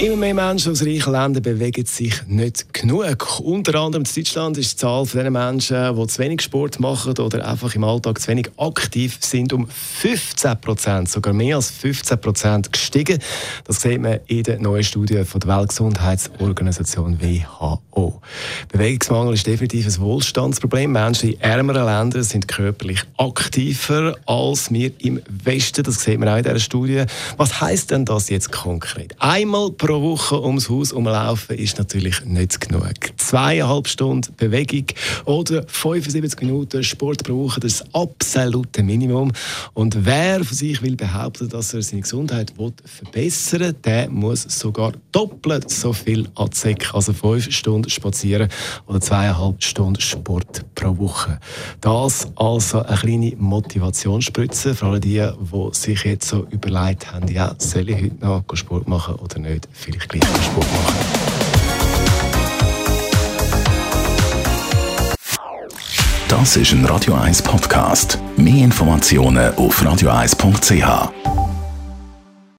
Immer mehr Menschen aus reichen Ländern bewegen sich nicht genug. Unter anderem in Deutschland ist die Zahl den Menschen, die zu wenig Sport machen oder einfach im Alltag zu wenig aktiv sind, um 15 Prozent, sogar mehr als 15 Prozent gestiegen. Das sieht man in der neuen Studie von der Weltgesundheitsorganisation WHO. Bewegungsmangel ist definitiv ein Wohlstandsproblem. Menschen in ärmeren Ländern sind körperlich aktiver als wir im Westen. Das sieht man auch in dieser Studie. Was heißt denn das jetzt konkret? Einmal pro pro Woche ums Haus umlaufen ist natürlich nicht genug. Zweieinhalb Stunden Bewegung oder 75 Minuten Sport pro Woche, das ist das absolute Minimum. Und wer von sich will behaupten, dass er seine Gesundheit verbessern will, der muss sogar doppelt so viel anziehen, also fünf Stunden spazieren oder zweieinhalb Stunden Sport pro Woche. Das also eine kleine Motivationsspritze für alle die, die sich jetzt so überlegt haben, ja, soll ich heute noch Sport machen oder nicht? Vielleicht gleich Sport machen. Das ist ein Radio 1 Podcast. Mehr Informationen auf radio1.ch.